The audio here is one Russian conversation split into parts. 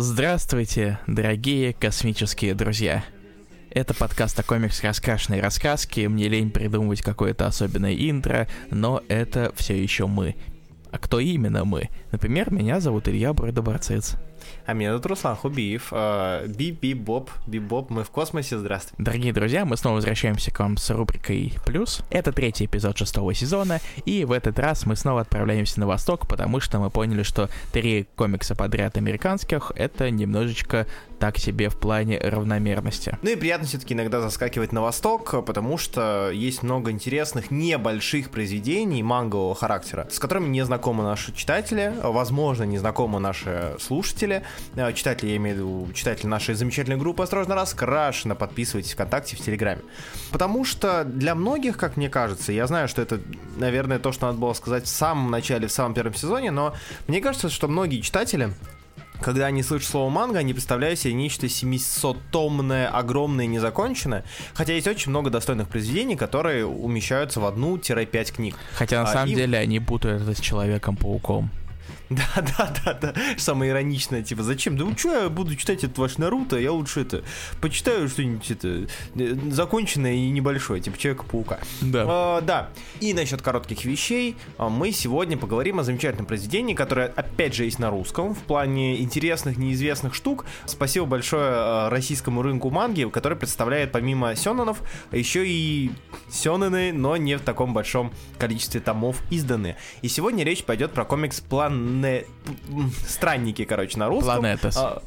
Здравствуйте, дорогие космические друзья. Это подкаст о комикс-раскрашенной рассказке, мне лень придумывать какое-то особенное интро, но это все еще мы. А кто именно мы? Например, меня зовут Илья Бродоборцец. А меня зовут Руслан Хубиев. Би-би-боб, би-боб, мы в космосе, здравствуйте. Дорогие друзья, мы снова возвращаемся к вам с рубрикой «Плюс». Это третий эпизод шестого сезона, и в этот раз мы снова отправляемся на восток, потому что мы поняли, что три комикса подряд американских — это немножечко так себе в плане равномерности. Ну и приятно все-таки иногда заскакивать на восток, потому что есть много интересных небольших произведений мангового характера, с которыми не знакомы наши читатели, возможно, не знакомы наши слушатели. Э, читатели, я имею в виду читатели нашей замечательной группы «Осторожно, раскрашено». Подписывайтесь ВКонтакте, в Телеграме. Потому что для многих, как мне кажется, я знаю, что это, наверное, то, что надо было сказать в самом начале, в самом первом сезоне, но мне кажется, что многие читатели когда они слышат слово манга, они представляют себе нечто 700-томное, огромное, незаконченное. Хотя есть очень много достойных произведений, которые умещаются в одну-пять книг. Хотя на А, самом и- деле они путают это с Человеком-пауком. Да, да, да, да. Самое ироничное, типа, зачем? Да ну что я буду читать этот ваш Наруто, я лучше это почитаю что-нибудь это э, законченное и небольшое, типа Человека-паука. Да. А, да. И насчет коротких вещей а, мы сегодня поговорим о замечательном произведении, которое опять же есть на русском в плане интересных, неизвестных штук. Спасибо большое а, российскому рынку манги, который представляет помимо сёнэнов еще и сёнэны, но не в таком большом количестве томов изданы. И сегодня речь пойдет про комикс Плане... Странники, короче, на русском. Планетас. А,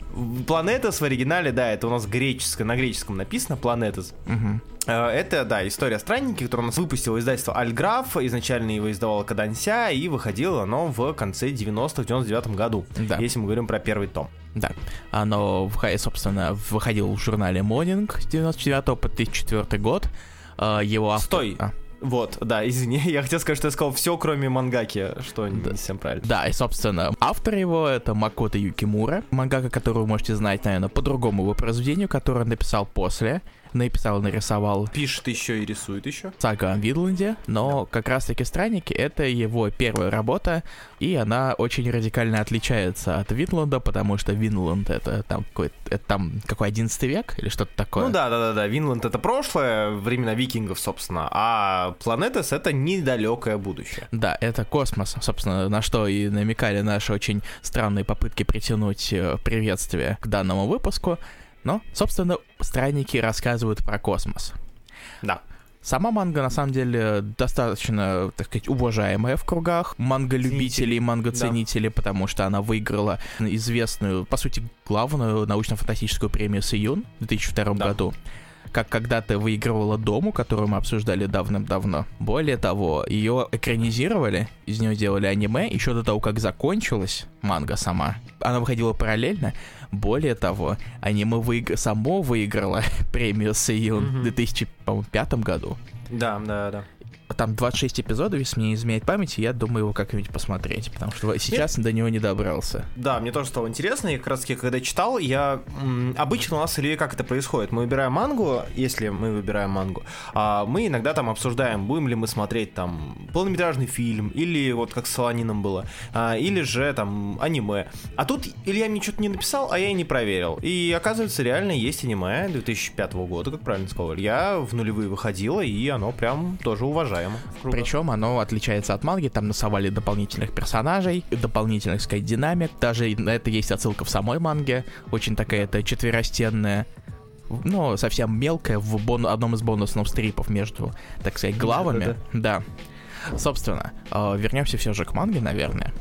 в оригинале, да, это у нас греческое, на греческом написано Планетас. Мгм. Э, Это, да, история странники, которую у нас выпустило издательство Альграф. Изначально его издавала Каданся, и выходило оно в конце 90-х, в 99 году. Да. Если мы говорим про первый том. Да, оно, собственно, выходило в журнале Morning с 99 по 2004 год. А, Его автор... Стой. А, Вот, да, извини, я хотел сказать, что я сказал все, кроме мангаки, что не совсем правильно. Да, и, собственно, автор его — это Макото Юкимура, мангака, которую вы можете знать, наверное, по другому его произведению, которое он написал после. Написал нарисовал Пишет еще и рисует еще. сага о Винланде, но как раз-таки «Странники» — это его первая работа, и она очень радикально отличается от Винланда, потому что Винланд — это там какой это там какой 11 век или что-то такое. Ну да, да, да, да. Винланд это прошлое, времена викингов, собственно, а Планетас это недалекое будущее. Да, это космос, собственно, на что и намекали наши очень странные попытки притянуть э, приветствие к данному выпуску. Но, собственно, странники рассказывают про космос. Да. Сама манга, на самом деле, достаточно, так сказать, уважаемая в кругах манго-любителей, манго-ценителей, потому что она выиграла известную, по сути, главную научно-фантастическую премию Сиюн в 2002 Да. году как когда-то выигрывала Дому, которую мы обсуждали давным-давно. Более того, ее экранизировали, из нее делали аниме еще до того, как закончилась манга сама. Она выходила параллельно. Более того, аниме выиг... само выиграло премию Сейюн в 2005 году. Да, да, да. Там 26 эпизодов, если мне не изменяет память, я думаю его как-нибудь посмотреть, потому что сейчас до него не добрался. Да, мне тоже стало интересно, и как раз таки, когда читал, я... обычно у нас, или как это происходит? Мы выбираем мангу, если мы выбираем мангу, а мы иногда там обсуждаем, будем ли мы смотреть там полнометражный фильм, или вот как с Солонином было, а, или же там аниме. А тут Илья мне что-то не написал, а я и не проверил. И оказывается, реально есть аниме 2005 года, как правильно сказал Илья, в нулевые выходило, и оно прям тоже уважаемо. В кругах. Причем оно отличается от манги, там насовали дополнительных персонажей, дополнительных, сказать, динамик. Даже на это есть отсылка в самой манге, очень такая это четверостенная, ну, совсем мелкая, в бон- одном из бонусных стрипов между, так сказать, главами. Да. Собственно, э, вернемся все же к манге, наверное.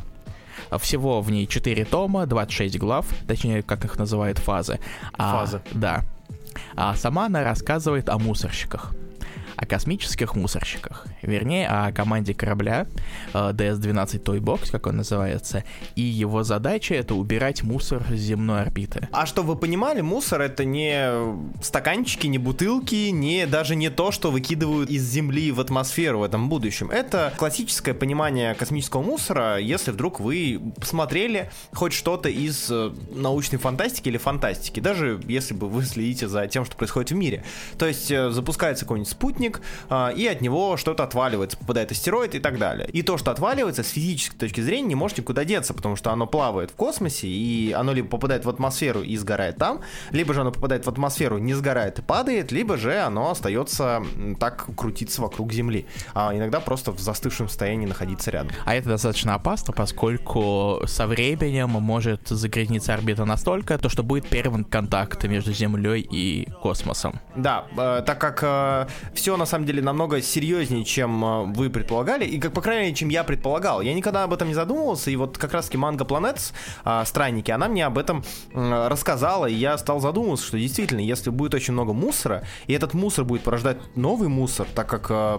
Всего в ней 4 тома, 26 глав, точнее, как их называют, фазы. А, Фазы. Да. А сама она рассказывает о мусорщиках. О космических мусорщиках. Вернее, о команде корабля э, DS-12 Toy Box, как он называется. И его задача это убирать мусор с земной орбиты. А что вы понимали, мусор это не стаканчики, не бутылки, не даже не то, что выкидывают из Земли в атмосферу в этом будущем. Это классическое понимание космического мусора, если вдруг вы посмотрели хоть что-то из э, научной фантастики или фантастики, даже если бы вы следите за тем, что происходит в мире. То есть э, запускается какой-нибудь спутник, спутник, а, и от него что-то отваливается, попадает астероид и так далее. И то, что отваливается, с физической точки зрения не может никуда деться, потому что оно плавает в космосе, и оно либо попадает в атмосферу и сгорает там, либо же оно попадает в атмосферу, не сгорает и падает, либо же оно остается так крутиться вокруг Земли, а иногда просто в застывшем состоянии находиться рядом. А это достаточно опасно, поскольку со временем может загрязниться орбита настолько, то что будет первым контакт между Землей и космосом. Да, э, так как э, все на самом деле намного серьезнее, чем э, вы предполагали, и как по крайней мере, чем я предполагал. Я никогда об этом не задумывался, и вот как раз таки Манга Planets, э, странники, она мне об этом рассказала, и я стал задумываться, что действительно, если будет очень много мусора, и этот мусор будет порождать новый мусор, так как э,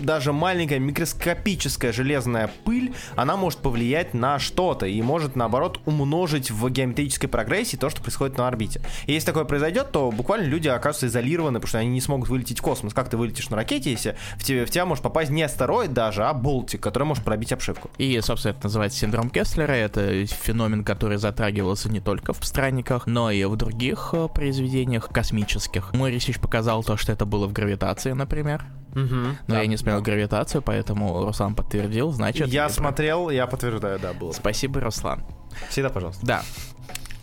даже маленькая микроскопическая железная пыль, она может повлиять на что-то и может, наоборот, умножить в геометрической прогрессии то, что происходит на орбите. И если такое произойдет, то буквально люди окажутся изолированы, потому что они не смогут вылететь в космос. Как ты вылетишь на ракете, если в тебя, в тебя может попасть не астероид даже, а болтик, который может пробить обшивку? И, собственно, это называется синдром Кесслера. Это феномен, который затрагивался не только в «Странниках», но и в других э, произведениях космических. Мой research показал то, что это было в «Гравитации», например. Угу, Но да. я не смотрел гравитацию, поэтому Руслан подтвердил, значит... Я прав. смотрел, я подтверждаю, да, было. Спасибо, Руслан. Всегда, пожалуйста. Да.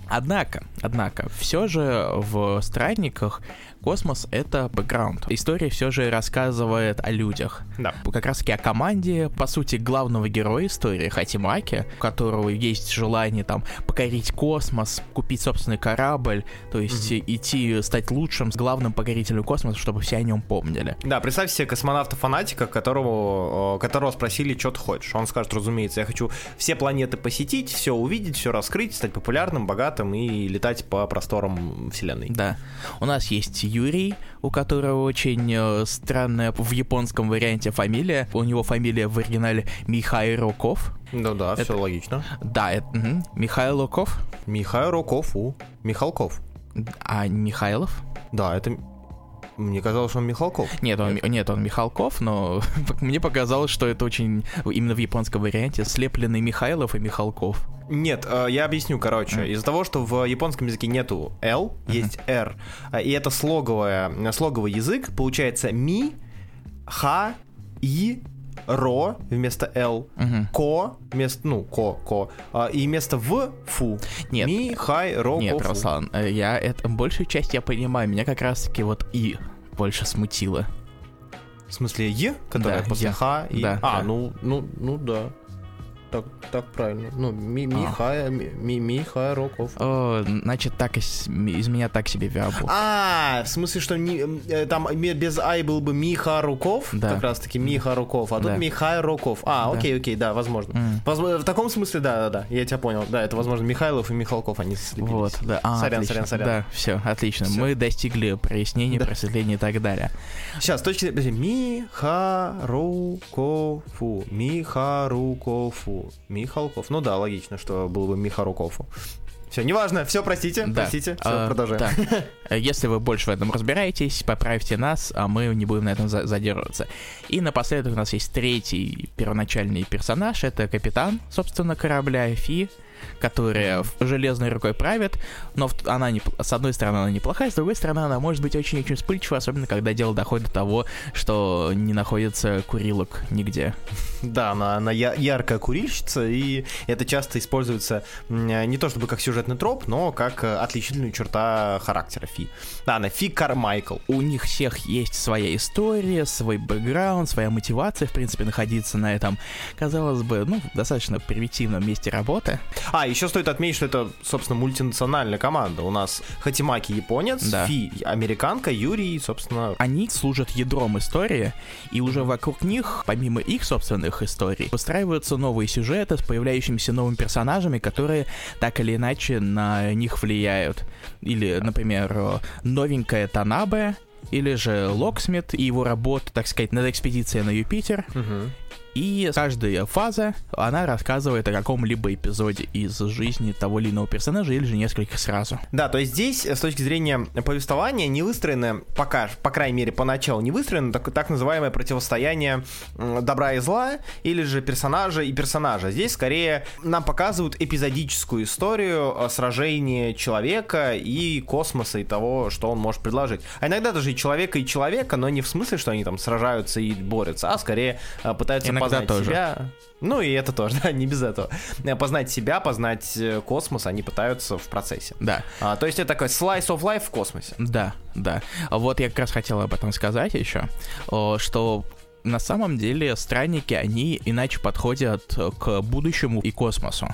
Однако, однако, все же в «Странниках» космос — это бэкграунд. История все же рассказывает о людях. Да. Как раз таки о команде, по сути, главного героя истории, Хатимаки, у которого есть желание там покорить космос, купить собственный корабль, то есть Мгм. идти стать лучшим, главным покорителем космоса, чтобы все о нем помнили. Да, представь себе космонавта-фанатика, которого, которого спросили, что ты хочешь. Он скажет, разумеется, я хочу все планеты посетить, все увидеть, все раскрыть, стать популярным, богатым и летать по просторам Вселенной. Да. У нас есть Юрий, у которого очень э, странная в японском варианте фамилия. У него фамилия в оригинале Михайлоков. Ну да, Это- все логично. Да, это мгм, Михайлоков, Михаил Роков, у Михалков. а Михайлов. Да, это... Мне казалось, что он Михалков. Нет, он, нет, он Михалков, но мне показалось, что это очень именно в японском варианте слепленный Михайлов и Михалков. Нет, э, я объясню, короче. Из-за того, что в японском языке нету L, есть R, э, и это слоговое, слоговый язык, получается ми, ха, и, ро вместо Мгм. ко вместо, ну, ко, ко, а, и вместо в, фу. Нет. Ми, хай, ро, Нет, ко, фу. Руслан, э, я это большую часть я понимаю. Меня как раз-таки вот и больше смутило. В смысле, е, которая Да, после е. ха и... Да, а, да. ну, ну, ну да. Так, так правильно. Ну, ми, ми, А. хай, ми, ми, ми, хай, ро, ко, фу. О, значит, так из, из меня так себе вябу. А, в смысле, что не, э, там без ай был бы Миха Руков, Да. как раз таки Миха Руков, а тут Да. Михай Руков. А, Да. окей, окей, да, возможно. М. Возможно, В таком смысле, да, да, да, я тебя понял. Да, это, возможно, Михайлов и Михалков, они слепились. Вот, да. А, Сорян, отлично. сорян, сорян. Да, все, отлично. Всё. Мы достигли прояснения, Да. просветления и так далее. Сейчас, точки Миха Рукофу. Миха Рукофу. Михалков. Ну да, логично, что было бы Миха Рукофу. Все, неважно, все, простите, Да. простите, все, А, продолжаем. так, э, Если вы больше в этом разбираетесь, поправьте нас, а мы не будем на этом за- задерживаться. И напоследок у нас есть третий первоначальный персонаж, это капитан, собственно, корабля Фи, которая железной рукой правит, но она не, с одной стороны она неплохая, с другой стороны она может быть очень-очень вспыльчива, особенно когда дело доходит до того, что не находится курилок нигде. Да, она, она я- яркая курильщица, и это часто используется не то чтобы как сюжетный троп, но как э, отличительная черта характера Фи. Да, она Фи Кармайкл. у них всех есть своя история, свой бэкграунд, своя мотивация, в принципе, находиться на этом, казалось бы, ну, достаточно примитивном месте работы. А, еще стоит отметить, что это, собственно, мультинациональная команда. У нас Хатимаки японец, Да. Фи американка, Юрий, собственно... Они служат ядром истории, и уже вокруг них, помимо их собственных историй, выстраиваются новые сюжеты с появляющимися новыми персонажами, которые так или иначе на них влияют. Или, например, новенькая Танабе, или же Локсмит и его работа, так сказать, над экспедицией на Юпитер, Мгм. И каждая фаза, она рассказывает о каком-либо эпизоде из жизни того или иного персонажа, или же несколько сразу. Да, то есть здесь, с точки зрения повествования, не выстроено, пока, по крайней мере, поначалу не выстроено так, так называемое противостояние добра и зла, или же персонажа и персонажа. Здесь, скорее, нам показывают эпизодическую историю э, сражения человека и космоса, и того, что он может предложить. А иногда даже и человека, и человека, но не в смысле, что они там сражаются и борются, а скорее э, пытаются Иногда познать тоже. себя. Ну и это тоже, да, не без этого. Э, Познать себя, познать э, космос, они пытаются в процессе. Да. А, то есть это такой slice of life в космосе. Да, да. Вот я как раз хотел об этом сказать еще, что на самом деле странники, они иначе подходят к будущему и космосу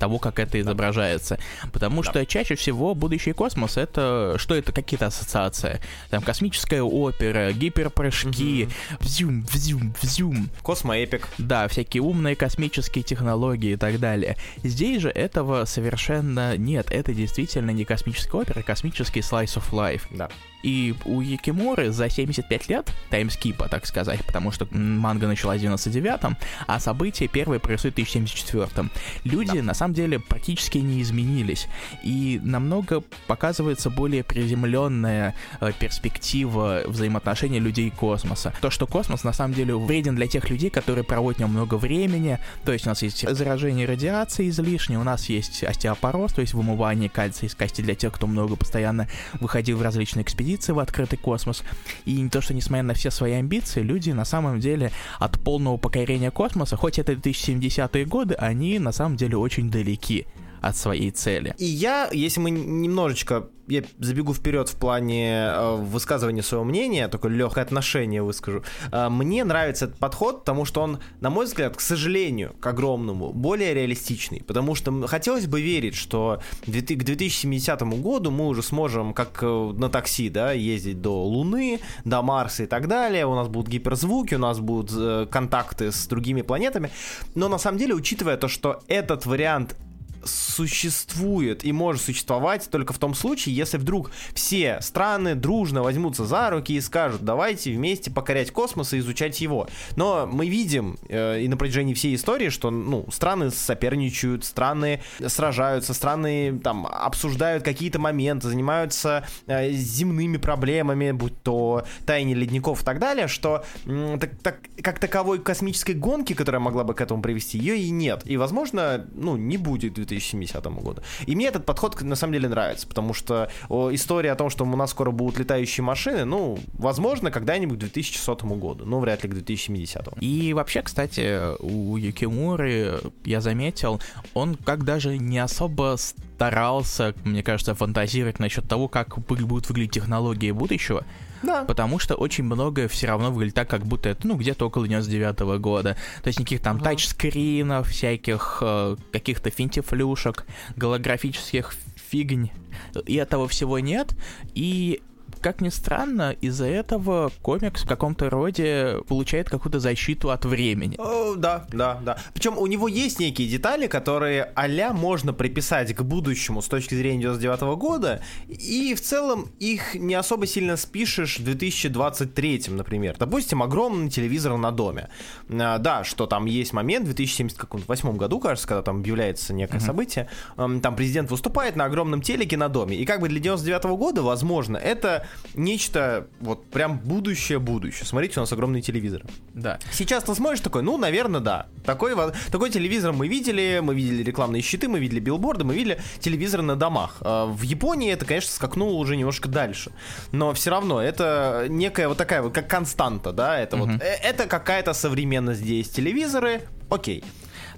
того, как это изображается. Потому что чаще всего будущий космос это что это какие-то ассоциации. Там космическая опера, гиперпрыжки, взюм, взюм, взюм. Космоэпик. Да, всякие умные космические технологии и так далее. Здесь же этого совершенно нет. Это действительно не космическая опера, а космический slice of life. Да. И у Юкимуры за 75 лет timeskip а, так сказать, потому что манга началась в 99-м, а события первые происходят в 2074-м. Люди на самом деле практически не изменились. И намного показывается более приземленная э, перспектива взаимоотношений людей и космоса. То, что космос на самом деле вреден для тех людей, которые проводят в нем много времени. То есть у нас есть заражение радиацией излишнее, у нас есть остеопороз, то есть вымывание кальция из кости для тех, кто много постоянно выходил в различные экспедиции в открытый космос. И не то, что несмотря на все свои амбиции, люди на самом деле от полного покорения космоса, хоть это 2070-е годы, они на самом деле очень далеки от своей цели. И я, если мы немножечко, я забегу вперед в плане э, высказывания своего мнения, такое легкое отношение выскажу. Э, мне нравится этот подход, потому что он, на мой взгляд, к сожалению, к огромному, более реалистичный. Потому что хотелось бы верить, что к 2070 году мы уже сможем, как э, на такси, да, ездить до Луны, до Марса и так далее. У нас будут гиперзвуки, у нас будут контакты с другими планетами. Но на самом деле, учитывая то, что этот вариант существует и может существовать только в том случае, если вдруг все страны дружно возьмутся за руки и скажут, давайте вместе покорять космос и изучать его. Но мы видим э, и на протяжении всей истории, что ну, страны соперничают, страны сражаются, страны там обсуждают какие-то моменты, занимаются э, земными проблемами, будь то таяние ледников и так далее, что м, так, так, как таковой космической гонки, которая могла бы к этому привести, ее и нет. И, возможно, ну, не будет 2070 году. И мне этот подход на самом деле нравится, потому что история о том, что у нас скоро будут летающие машины, ну, возможно, когда-нибудь к 2100 году, но вряд ли к 2070. И вообще, кстати, у Юкимуры, я заметил, он как даже не особо старался, мне кажется, фантазировать насчет того, как будут выглядеть технологии будущего. Да. Потому что очень многое все равно выглядит так, как будто это, ну, где-то около 99 года. То есть никаких там тачскринов, всяких э, каких-то финтифлюшек, голографических фигнь. И этого всего нет. И как ни странно, из-за этого комикс в каком-то роде получает какую-то защиту от времени. О, да, да, да. Причем у него есть некие детали, которые а можно приписать к будущему с точки зрения 99 года, и в целом их не особо сильно спишешь в 2023, например. Допустим, огромный телевизор на доме. А, да, что там есть момент в 2078 году, кажется, когда там объявляется некое событие, эм, там президент выступает на огромном телеке на доме, и как бы для 99 года, возможно, это нечто вот прям будущее-будущее. Смотрите, у нас огромный телевизор. Да. Сейчас ты смотришь такой, ну, наверное, да. Такой, такой телевизор мы видели, мы видели рекламные щиты, мы видели билборды, мы видели телевизоры на домах. А В Японии это, конечно, скакнуло уже немножко дальше. Но все равно это некая вот такая вот, как константа, да, это вот, э, это какая-то современность здесь. Телевизоры, окей.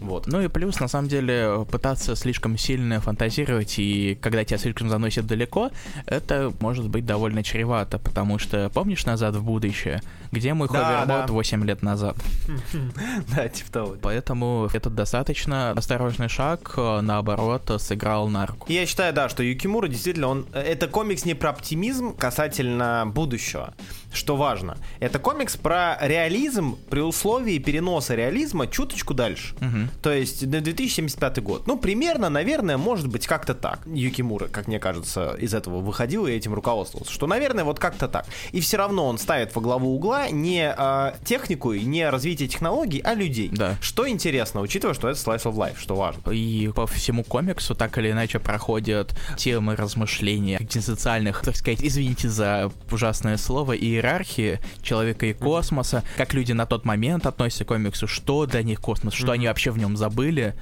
Вот. Ну и плюс, на самом деле, пытаться слишком сильно фантазировать, и когда тебя слишком заносит далеко, это может быть довольно чревато, потому что помнишь «Назад в будущее», где мой Да, ховербот да. 8 лет назад? Да, типа того. Поэтому этот достаточно осторожный шаг, э, наоборот, сыграл на руку. Я считаю, да, что Юкимура действительно, он, это комикс не про оптимизм касательно будущего, что важно. Это комикс про реализм при условии переноса реализма чуточку дальше. Мгм. То есть на 2075 год. Ну, примерно, наверное, может быть как-то так. Юкимура, как мне кажется, из этого выходил и этим руководствовался. Что, наверное, вот как-то так. И все равно он ставит во главу угла не а, технику и не развитие технологий, а людей. Да. Что интересно, учитывая, что это slice of life, что важно. И по всему комиксу так или иначе проходят темы размышления экзистенциальных, так сказать, извините за ужасное слово, иерархии человека и космоса, как люди на тот момент относятся к комиксу, что для них космос, что они вообще в нем забыли.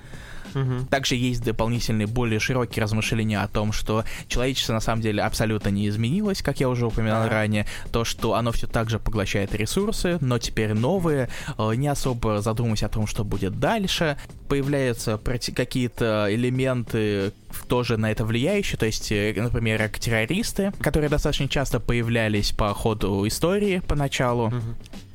Также есть дополнительные, более широкие размышления о том, что человечество на самом деле абсолютно не изменилось, как я уже упоминал ранее, то, что оно все так же поглощает ресурсы, но теперь новые, э, не особо задумываясь о том, что будет дальше. Появляются проти- какие-то элементы тоже на это влияющие, то есть, э, например, как террористы, которые достаточно часто появлялись по ходу истории поначалу.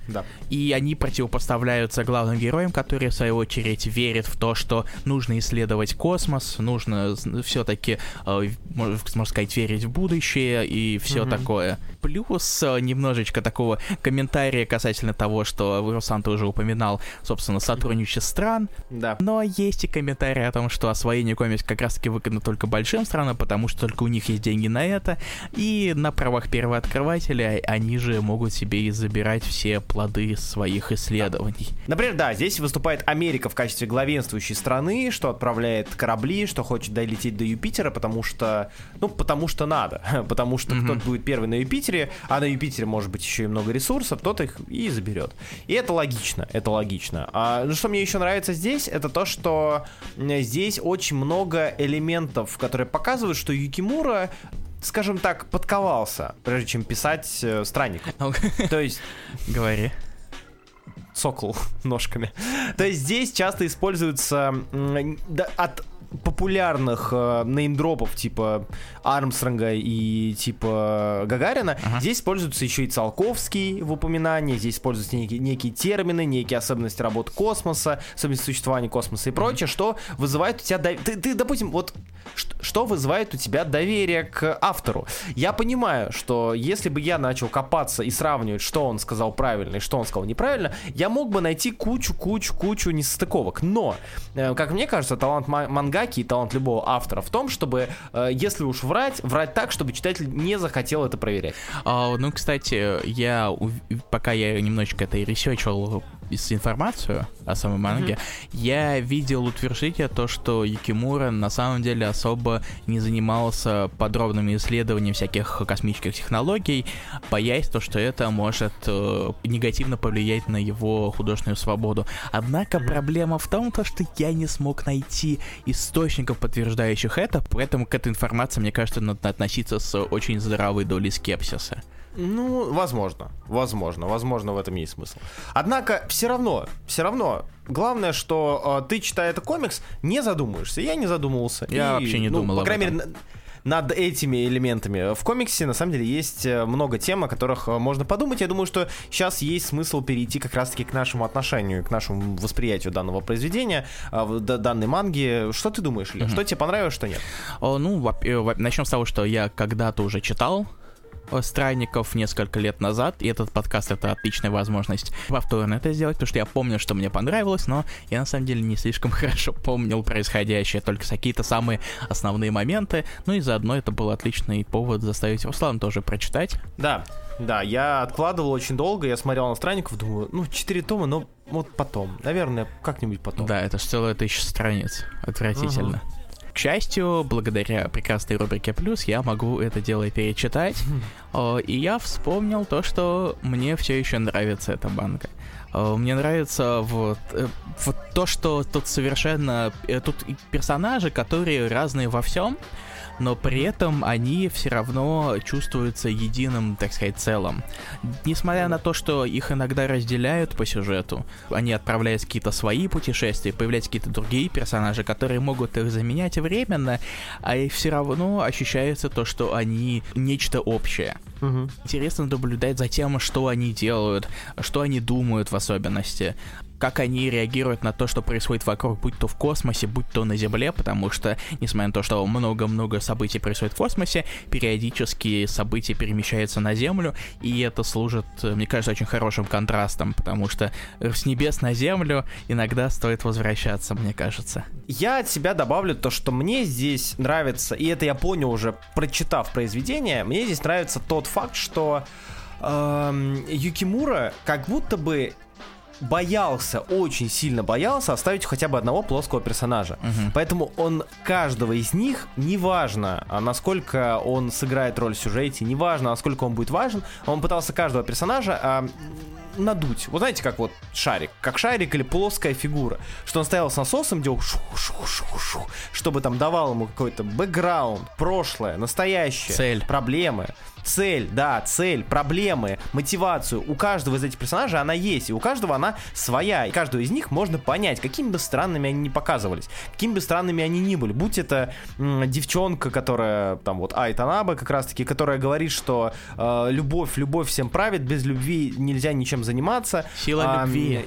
Да. И они противопоставляются главным героям, которые, в свою очередь, верят в то, что нужно исследовать космос, нужно все-таки, можно сказать, верить в будущее и все Мгм. такое. Плюс э, немножечко такого комментария касательно того, что Руслан ты уже упоминал, собственно, сотрудничество стран. Да. Но есть и комментарии о том, что освоение комикс как раз-таки выгодно только большим странам, потому что только у них есть деньги на это, и на правах первооткрывателя они же могут себе и забирать все плоды своих исследований. Например, да, здесь выступает Америка в качестве главенствующей страны, что отправляет корабли, что хочет долететь до Юпитера, потому что, ну, потому что надо, потому что Мгм. кто-то будет первый на Юпитере, а на Юпитере может быть еще и много ресурсов, тот их и заберет. И это логично, это логично. А, ну, что мне еще нравится здесь, это то, что здесь очень много элементов, которые показывают, что Юкимура скажем так, подковался, прежде чем писать э, странник. То есть Говори. сокол ножками. То есть здесь часто да, от популярных э, неймдропов типа Армстронга и типа Гагарина, Ага. здесь используется еще и Циолковский в упоминании, здесь используются некие, некие термины, некие особенности работы космоса, особенности существования космоса и прочее, что вызывает у тебя... дов- Ты, ты, допустим, вот что вызывает у тебя доверие к автору? Я понимаю, что если бы я начал копаться и сравнивать, что он сказал правильно и что он сказал неправильно, я мог бы найти кучу-кучу-кучу несостыковок. Но, э, как мне кажется, талант ма- мангаки и талант любого автора в том, чтобы, э, если уж врать, врать так, чтобы читатель не захотел это проверять. А, ну, кстати, я, пока я немножечко это и ресерчил информацию о самой манге, я видел утверждение то, что Юкимура на самом деле особо не занимался подробными исследованиями всяких космических технологий, боясь то, что это может э, негативно повлиять на его художественную свободу. Однако проблема в том, то, что я не смог найти источников, подтверждающих это, поэтому к этой информации, мне кажется, надо относиться с очень здоровой долей скепсиса. Ну, возможно, возможно, возможно, в этом есть смысл. Однако, все равно, все равно, главное, что э, ты, читая этот комикс, не задумываешься. Я не задумывался. Я вообще не ну, думал По крайней мере, на- над этими элементами. В комиксе, на самом деле, есть э, много тем, о которых э, можно подумать. Я думаю, что сейчас есть смысл перейти как раз-таки к нашему отношению, к нашему восприятию данного произведения, д- данной манги. Что ты думаешь, Илья? Что тебе понравилось, что нет? О, ну, начнем с того, что я когда-то уже читал Странников несколько лет назад, и этот подкаст это отличная возможность повторно это сделать, потому что я помню, что мне понравилось, но я на самом деле не слишком хорошо помнил происходящее, только какие-то самые основные моменты, ну и заодно это был отличный повод заставить Руслан тоже прочитать. Да, да, я откладывал очень долго, я смотрел на странников, думаю, ну, 4 тома, но вот потом, наверное, как-нибудь потом. Да, это ж целая тысяча страниц, отвратительно. К счастью, благодаря прекрасной рубрике «Плюс» я могу это дело перечитать. О, И я вспомнил то, что мне все еще нравится эта банка. Мне нравится вот, э, вот то, что тут совершенно... э, Тут персонажи, которые разные во всем, но при этом они все равно чувствуются единым, так сказать, целым. Несмотря на то, что их иногда разделяют по сюжету, они отправляются в какие-то свои путешествия, появляются какие-то другие персонажи, которые могут их заменять временно, а и все равно ощущается то, что они нечто общее. Мгм. Интересно наблюдать за тем, что они делают, что они думают в особенности. Как они реагируют на то, что происходит вокруг, будь то в космосе, будь то на Земле, потому что, несмотря на то, что много-много событий происходит в космосе, периодически события перемещаются на Землю, и это служит, мне кажется, очень хорошим контрастом, потому что с небес на Землю иногда стоит возвращаться, мне кажется. Я от себя добавлю то, что мне здесь нравится, и это я понял уже, прочитав произведение, мне здесь нравится тот факт, что эм, Юкимура как будто бы боялся, очень сильно боялся оставить хотя бы одного плоского персонажа. Угу. Поэтому он каждого из них, неважно, а насколько он сыграет роль в сюжете, неважно, насколько он будет важен, он пытался каждого персонажа а, надуть. Вот знаете, как вот шарик, как шарик или плоская фигура, что он стоял с насосом, делал шу -шу -шу -шу, чтобы там давал ему какой-то бэкграунд, прошлое, настоящее, цель, проблемы. Цель, да, цель, проблемы, мотивацию. У каждого из этих персонажей она есть, и у каждого она своя, и каждого из них можно понять, какими бы странными они ни показывались, какими бы странными они ни были, будь это м, девчонка, которая, там вот, Айтанаба как раз-таки, которая говорит, что э, любовь, любовь всем правит, без любви нельзя ничем заниматься. Сила а, любви.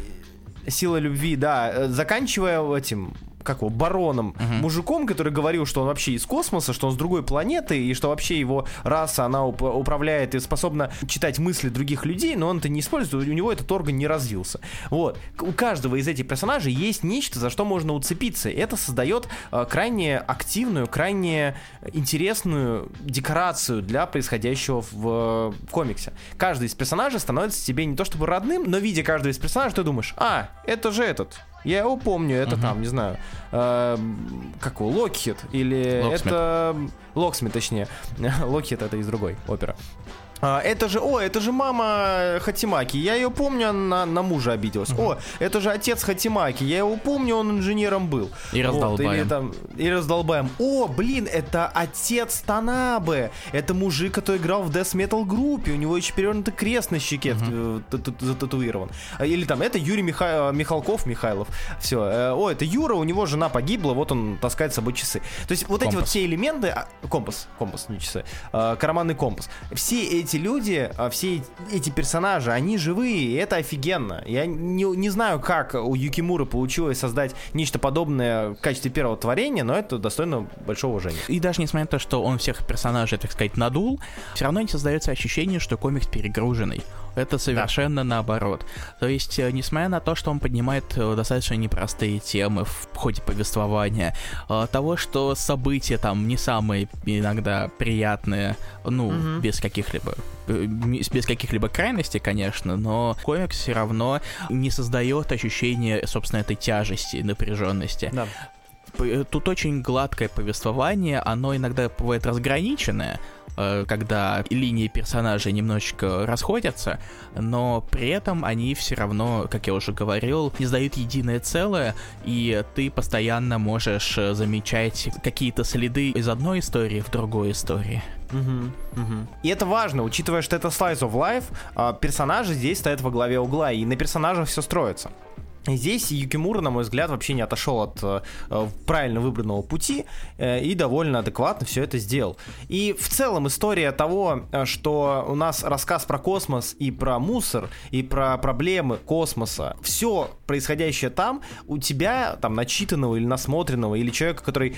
Сила любви, да, э, заканчивая этим как его, бароном, угу. мужиком, который говорил, что он вообще из космоса, что он с другой планеты, и что вообще его раса, она уп- управляет и способна читать мысли других людей, но он это не использует, у него этот орган не развился. Вот. У каждого из этих персонажей есть нечто, за что можно уцепиться. Это создает э, крайне активную, крайне интересную декорацию для происходящего в, в комиксе. Каждый из персонажей становится тебе не то чтобы родным, но видя каждого из персонажей, ты думаешь, а, это же этот, я его помню, это uh-huh. там, не знаю, э, как его, Локхид или Локсмит. это... Локсмит, точнее. Локхид это из другой опера. А, это же, о, это же мама Хатимаки, я ее помню, она на мужа обиделась. Угу. О, это же отец Хатимаки, я его помню, он инженером был. И раздолбаем. Вот, или, там, и раздолбаем. О, блин, это отец Танабе, это мужик, который играл в Death Metal группе, у него еще перевернутый крест на щеке угу. зататуирован. Или там, это Юрий Миха... Михалков, Михайлов, все. Э, о, это Юра, у него жена погибла, вот он таскает с собой часы. То есть вот компас. эти вот все элементы, а, компас, компас, не часы, а, карманный компас, все эти эти люди, а, все эти персонажи, они живые, и это офигенно. Я не, не знаю, как у Юкимуры получилось создать нечто подобное в качестве первого творения, но это достойно большого уважения. И даже несмотря на то, что он всех персонажей, так сказать, надул, все равно не создается ощущение, что комикс перегруженный. Это совершенно да. наоборот. То есть, э, несмотря на то, что он поднимает э, достаточно непростые темы в ходе повествования, э, того, что события там не самые иногда приятные, ну, угу. без каких-либо без каких-либо крайностей, конечно, но комикс все равно не создает ощущения, собственно, этой тяжести, напряженности. Да. Тут очень гладкое повествование, оно иногда бывает разграниченное, Э, когда линии персонажей немножечко расходятся, но при этом они все равно, как я уже говорил, не сдают единое целое, и ты постоянно можешь э, замечать какие-то следы из одной истории в другой истории. Угу, угу. И это важно, учитывая, что это Slice of Life, а, персонажи здесь стоят во главе угла, и на персонажах все строится. Здесь Юкимура, на мой взгляд, вообще не отошел от э, правильно выбранного пути э, и довольно адекватно все это сделал. И в целом история того, э, что у нас рассказ про космос и про мусор, и про проблемы космоса, все происходящее там, у тебя, там, начитанного или насмотренного, или человека, который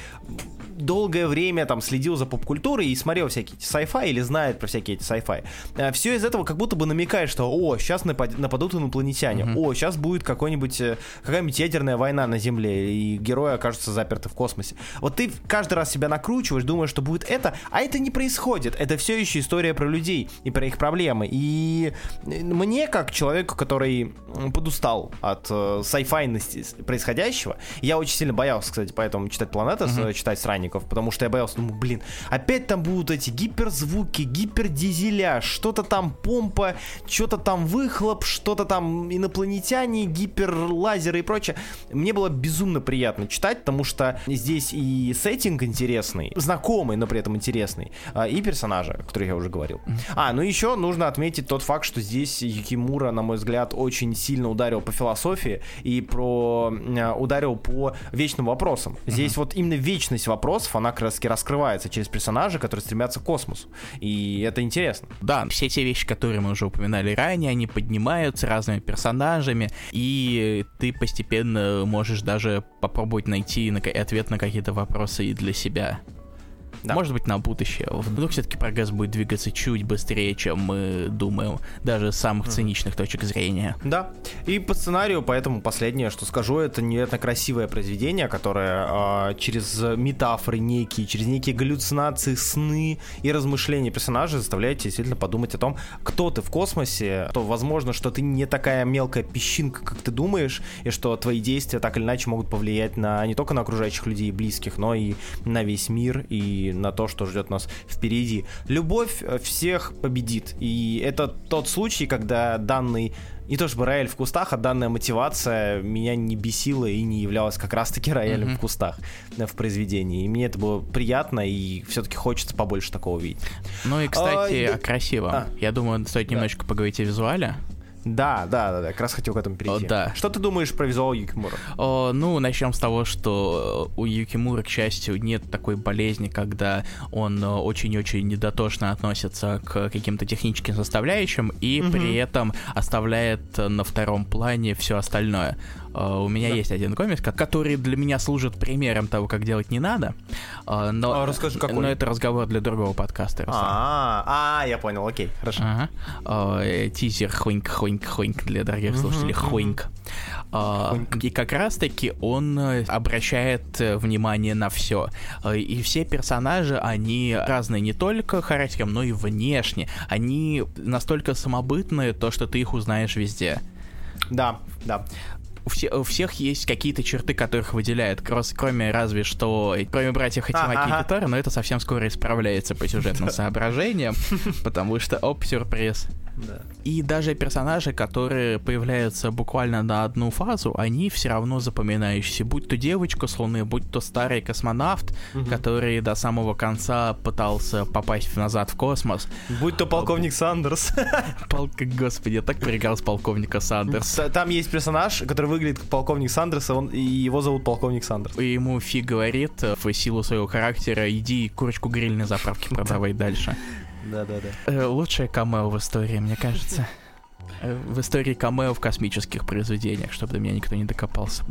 долгое время там следил за поп-культурой и смотрел всякие эти sci-fi или знает про всякие эти sci-fi. Э, Все из этого как будто бы намекает, что о, сейчас напад- нападут инопланетяне, mm-hmm. о, сейчас будет какой-нибудь э, какая-нибудь ядерная война на Земле, и герои окажутся заперты в космосе. Вот ты каждый раз себя накручиваешь, думаешь, что будет это, а это не происходит. Это все еще история про людей и про их проблемы. И мне, как человеку, который подустал от э, sci-fi происходящего, я очень сильно боялся, кстати, поэтому читать Планета, mm-hmm. читать Странник охотников, потому что я боялся, думаю, блин, опять там будут эти гиперзвуки, гипердизеля, что-то там помпа, что-то там выхлоп, что-то там инопланетяне, гиперлазеры и прочее. Мне было безумно приятно читать, потому что здесь и сеттинг интересный, знакомый, но при этом интересный, а, и персонажи, о которых я уже говорил. А, ну еще нужно отметить тот факт, что здесь Юкимура, на мой взгляд, очень сильно ударил по философии и про ударил по вечным вопросам. Здесь вот именно вечность вопросов, она как раз таки раскрывается через персонажей, которые стремятся к космосу. И это интересно. Да, все те вещи, которые мы уже упоминали ранее, они поднимаются разными персонажами, и ты постепенно можешь даже попробовать найти ответ на какие-то вопросы и для себя. Да. Может быть, на будущее. Вдруг все-таки прогресс будет двигаться чуть быстрее, чем мы думаем, даже с самых циничных точек зрения. Да. И по сценарию, поэтому последнее, что скажу, это невероятно красивое произведение, которое э, через метафоры некие, через некие галлюцинации, сны и размышления персонажей заставляет тебя действительно подумать о том, кто ты в космосе, то возможно, что ты не такая мелкая песчинка, как ты думаешь, и что твои действия так или иначе могут повлиять на не только на окружающих людей и близких, но и на весь мир и на то, что ждет нас впереди. Любовь э, всех победит. И это тот случай, когда данный не то чтобы рояль в кустах, а данная мотивация меня не бесила и не являлась как раз-таки роялем mm-hmm. в кустах э, в произведении. И мне это было приятно, и все-таки хочется побольше такого видеть. Ну и, кстати, а, о красивом. А. Я думаю, стоит да. немножечко поговорить о визуале. Да, да, да, да, как раз хотел к этому перейти. О, да. Что ты думаешь про визуал Юкимура? О, ну, начнем с того, что у Юкимура, к счастью, нет такой болезни, когда он очень-очень недотошно относится к каким-то техническим составляющим и угу. при этом оставляет на втором плане все остальное. Uh, у меня да. есть один комикс, который для меня служит примером того, как делать не надо. Uh, но, а, расскажи, какой? но это разговор для другого подкаста. А, а, я понял, окей, хорошо. Ага. Uh, тизер хоньк, хоньк, хоньк для дорогих слушателей, хоньк. И как раз-таки он э, обращает э, внимание на все. И все персонажи, они разные не только характером, но и внешне. Они настолько самобытные, то, что ты их узнаешь везде. Да, да у, все, у всех есть какие-то черты, которых выделяют, кроме разве что, кроме братьев Хатимаки и Китара, но это совсем скоро исправляется по сюжетным соображениям, потому что, оп, сюрприз. Да. И даже персонажи, которые появляются буквально на одну фазу, они все равно запоминающиеся. Будь то девочка с Луны, будь то старый космонавт, угу. который до самого конца пытался попасть назад в космос. Будь то полковник Сандерс. Полк... Господи, я так проиграл с полковника Сандерс. Там есть персонаж, который выглядит как полковник Сандерс, он... и его зовут полковник Сандерс. И ему Фи говорит в силу своего характера, иди курочку гриль на заправке продавай дальше. Да-да-да. Э, лучшее камео в истории, мне кажется. Э, в истории камео в космических произведениях, чтобы до меня никто не докопался.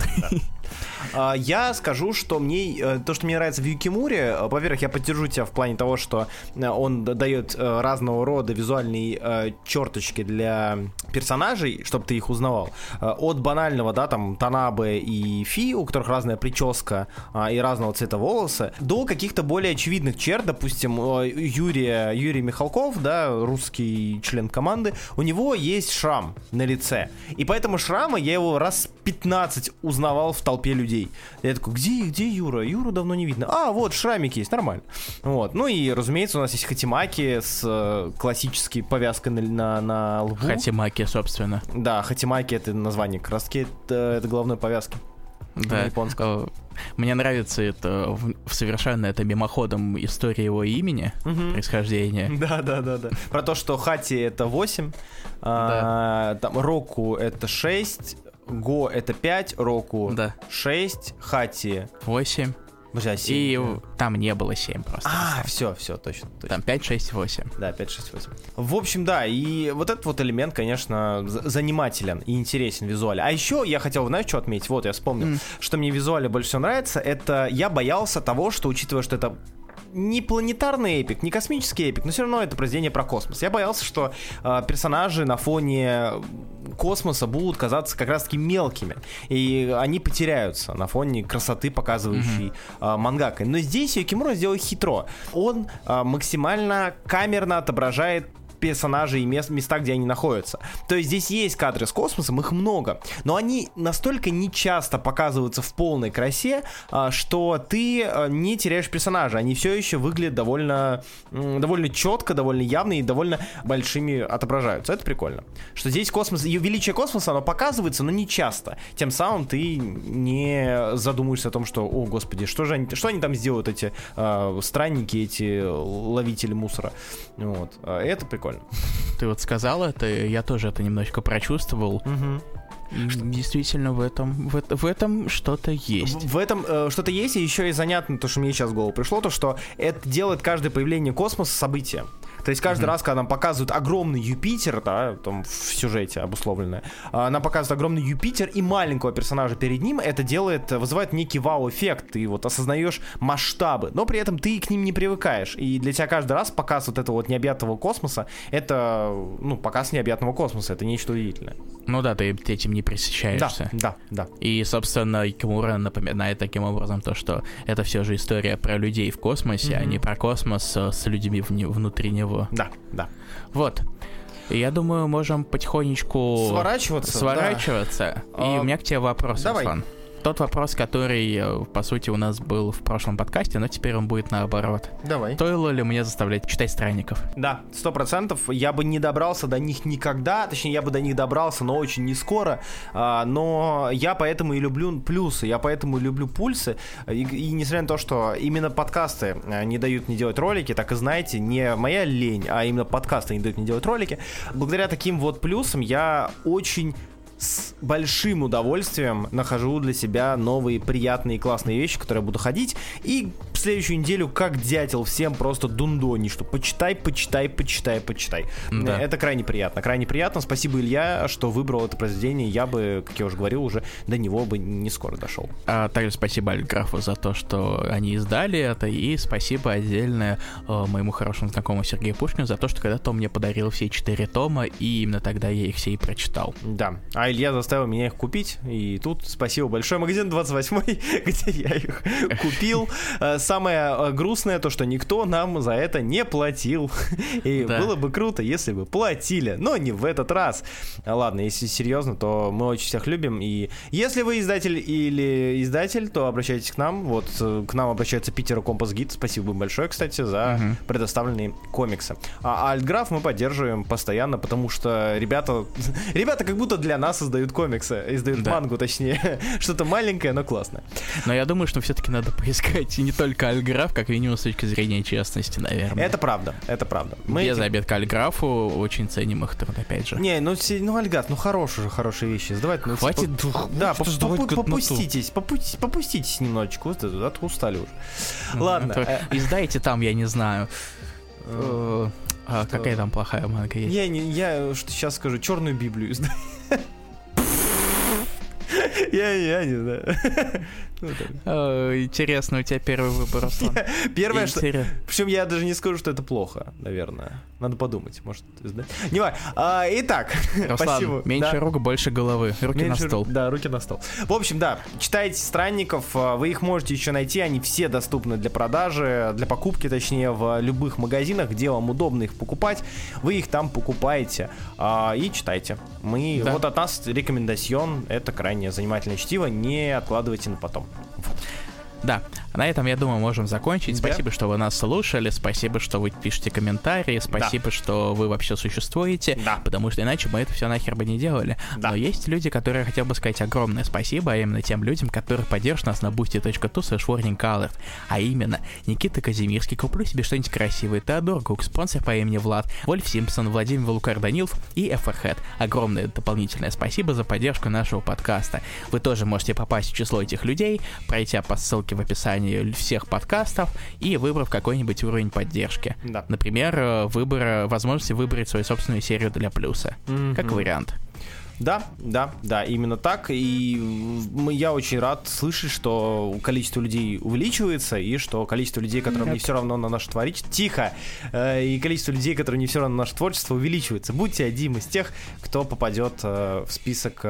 А, я скажу, что мне э, то, что мне нравится в Юкимуре, э, во-первых, я поддержу тебя в плане того, что он дает разного рода визуальные черточки для персонажей, чтобы ты их узнавал. От банального, да, там, Танабе и Фи, у которых разная прическа и разного цвета волосы, до каких-то более очевидных черт, допустим, Юрия, Юрий Михалков, да, русский член команды, у него есть шрам на лице. И поэтому шрама я его раз 15 узнавал в толпе людей. Я такой, где, где Юра? Юру давно не видно. А, вот, шрамик есть, нормально. Вот. Ну и, разумеется, у нас есть хатимаки с э, классической повязкой на, на, на лбу. Хатимаки, собственно. Да, хатимаки это название краски, это, это головной повязки. Да. Японского. Мне нравится это в, совершенно это мимоходом история его имени, угу. происхождения. Да, да, да, да. Про то, что Хати это 8, а, там Року это 6, Го это 5, Року да. 6, Хати 8. Подожди, а 7? И там не было 7 просто. А, все, все, точно, точно. Там 5, 6, 8. Да, 5, 6, 8. В общем, да, и вот этот вот элемент, конечно, занимателен и интересен визуально. А еще я хотел, знаешь, что отметить? Вот, я вспомнил, mm. что мне визуально больше всего нравится, это я боялся того, что, учитывая, что это не планетарный эпик, не космический эпик, но все равно это произведение про космос. Я боялся, что э, персонажи на фоне космоса будут казаться как раз-таки мелкими, и они потеряются на фоне красоты, показывающей mm-hmm. э, мангакой. Но здесь Юкимура сделал хитро. Он э, максимально камерно отображает персонажей и мест, места, где они находятся. То есть здесь есть кадры с космосом, их много, но они настолько нечасто показываются в полной красе, а, что ты а, не теряешь персонажа. Они все еще выглядят довольно, довольно четко, довольно явно и довольно большими отображаются. Это прикольно. Что здесь космос, ее величие космоса, оно показывается, но не часто. Тем самым ты не задумываешься о том, что, о господи, что же они, что они там сделают, эти э, странники, эти ловители мусора. Вот. Это прикольно прикольно. Ты вот сказал это, я тоже это немножечко прочувствовал. Угу. Действительно, в этом, в, в этом что-то есть. В, в этом э, что-то есть, и еще и занятно, то, что мне сейчас в голову пришло, то, что это делает каждое появление космоса событие. То есть каждый mm-hmm. раз, когда нам показывают огромный Юпитер, да, там в сюжете обусловленное, а, нам показывают огромный Юпитер и маленького персонажа перед ним, это делает, вызывает некий вау-эффект, ты вот осознаешь масштабы, но при этом ты к ним не привыкаешь, и для тебя каждый раз показ вот этого вот необъятного космоса, это, ну, показ необъятного космоса, это нечто удивительное. Ну да, ты этим не пресыщаешься. Да, да, да. И, собственно, Кимура напоминает таким образом то, что это все же история про людей в космосе, mm-hmm. а не про космос с людьми внутри него него. Да, да. Вот. Я думаю, можем потихонечку сворачиваться. Сворачиваться. Да. И а... у меня к тебе вопрос, Давай. Руслан тот вопрос, который, э, по сути, у нас был в прошлом подкасте, но теперь он будет наоборот. Давай. Стоило ли мне заставлять читать странников? Да, сто процентов. Я бы не добрался до них никогда, точнее, я бы до них добрался, но очень не скоро. А, но я поэтому и люблю плюсы, я поэтому и люблю пульсы. И, и несмотря на то, что именно подкасты э, не дают мне делать ролики, так и знаете, не моя лень, а именно подкасты не дают мне делать ролики, благодаря таким вот плюсам я очень с большим удовольствием нахожу для себя новые приятные классные вещи, которые я буду ходить. И в следующую неделю, как дятел, всем просто дундони, что почитай, почитай, почитай, почитай. Да. Это крайне приятно. Крайне приятно. Спасибо, Илья, что выбрал это произведение. Я бы, как я уже говорил, уже до него бы не скоро дошел. А также спасибо Альграфу за то, что они издали это. И спасибо отдельное э, моему хорошему знакомому Сергею Пушкину за то, что когда-то он мне подарил все четыре тома, и именно тогда я их все и прочитал. Да. А Илья заставил меня их купить, и тут спасибо большое. Магазин 28, где я их купил. Э, самое э, грустное то, что никто нам за это не платил. И да. было бы круто, если бы платили, но не в этот раз. Ладно, если серьезно, то мы очень всех любим. И если вы издатель или издатель, то обращайтесь к нам. Вот э, к нам обращается Питер Компас Гид. Спасибо большое, кстати, за угу. предоставленные комиксы. А Альтграф мы поддерживаем постоянно, потому что ребята, ребята как будто для нас издают комиксы, издают да. мангу, точнее. Что-то маленькое, но классное. Но я думаю, что все-таки надо поискать не только Альграф, как минимум с точки зрения честности, наверное. Это правда, это правда. Мы Без эти... обед к Альграфу, очень ценим их труд, опять же. Не, ну, ну Альгат, ну хорошие же, хорошие вещи. Давайте, ну, Хватит, по... да, по по попуститесь, попуститесь, попуститесь немножечко, вот, устали уже. Ладно. Э, издайте там, я не знаю. Э, а какая там плохая манга есть? Я, не, я что сейчас скажу, черную Библию издай. Я, я не знаю. Ну, интересно, у тебя первый выбор, Руслан. Первое, что... Причем я даже не скажу, что это плохо, наверное. Надо подумать, может, да? Не важно. А, итак, спасибо. меньше рук, больше головы. Руки на стол. Да, руки на стол. В общем, да, читайте «Странников», а, вы их можете еще найти, они все доступны для продажи, для покупки, точнее, в любых магазинах, где вам удобно их покупать. Вы их там покупаете а, и читайте. Мы, вот от нас рекомендацион, это крайне занимательное чтиво, не откладывайте на потом. Да, на этом, я думаю, можем закончить. Да. Спасибо, что вы нас слушали, спасибо, что вы пишете комментарии, спасибо, да. что вы вообще существуете, да. потому что иначе мы это все нахер бы не делали. Да. Но есть люди, которые хотел бы сказать огромное спасибо, а именно тем людям, которые поддержат нас на boosty.tu slash а именно Никита Казимирский, куплю себе что-нибудь красивое, Теодор Гук, спонсор по имени Влад, Вольф Симпсон, Владимир Валукар Данилов и Эферхед. Огромное дополнительное спасибо за поддержку нашего подкаста. Вы тоже можете попасть в число этих людей, пройти по ссылке в описании всех подкастов и выбрав какой-нибудь уровень поддержки. Да. Например, э, выбор, возможности выбрать свою собственную серию для плюса. Mm-hmm. Как вариант. Да, да, да, именно так. И я очень рад слышать, что количество людей увеличивается, и что количество людей, которым Нет. не все равно на наше творчество... Тихо! Э, и количество людей, которым не все равно на наше творчество, увеличивается. Будьте одним из тех, кто попадет э, в список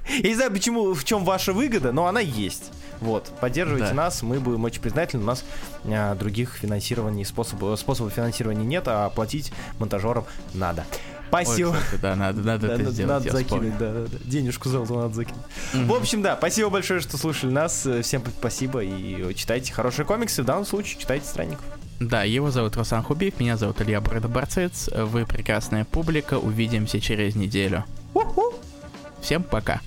я не знаю, почему, в чем ваша выгода, но она есть. Вот, поддерживайте да. нас, мы будем очень признательны. У нас а, других финансирований, способов, способов финансирования нет, а платить монтажерам надо. Спасибо. Ой, кстати, да, надо, надо да, это надо, сделать. Надо закинуть, да, да, да. Денежку золото надо закинуть. Mm-hmm. В общем, да, спасибо большое, что слушали нас. Всем спасибо и читайте хорошие комиксы. В данном случае читайте странников. Да, его зовут Руслан Хубиев, меня зовут Илья Бородоборцец. Вы прекрасная публика, увидимся через неделю. У-ху. Всем пока.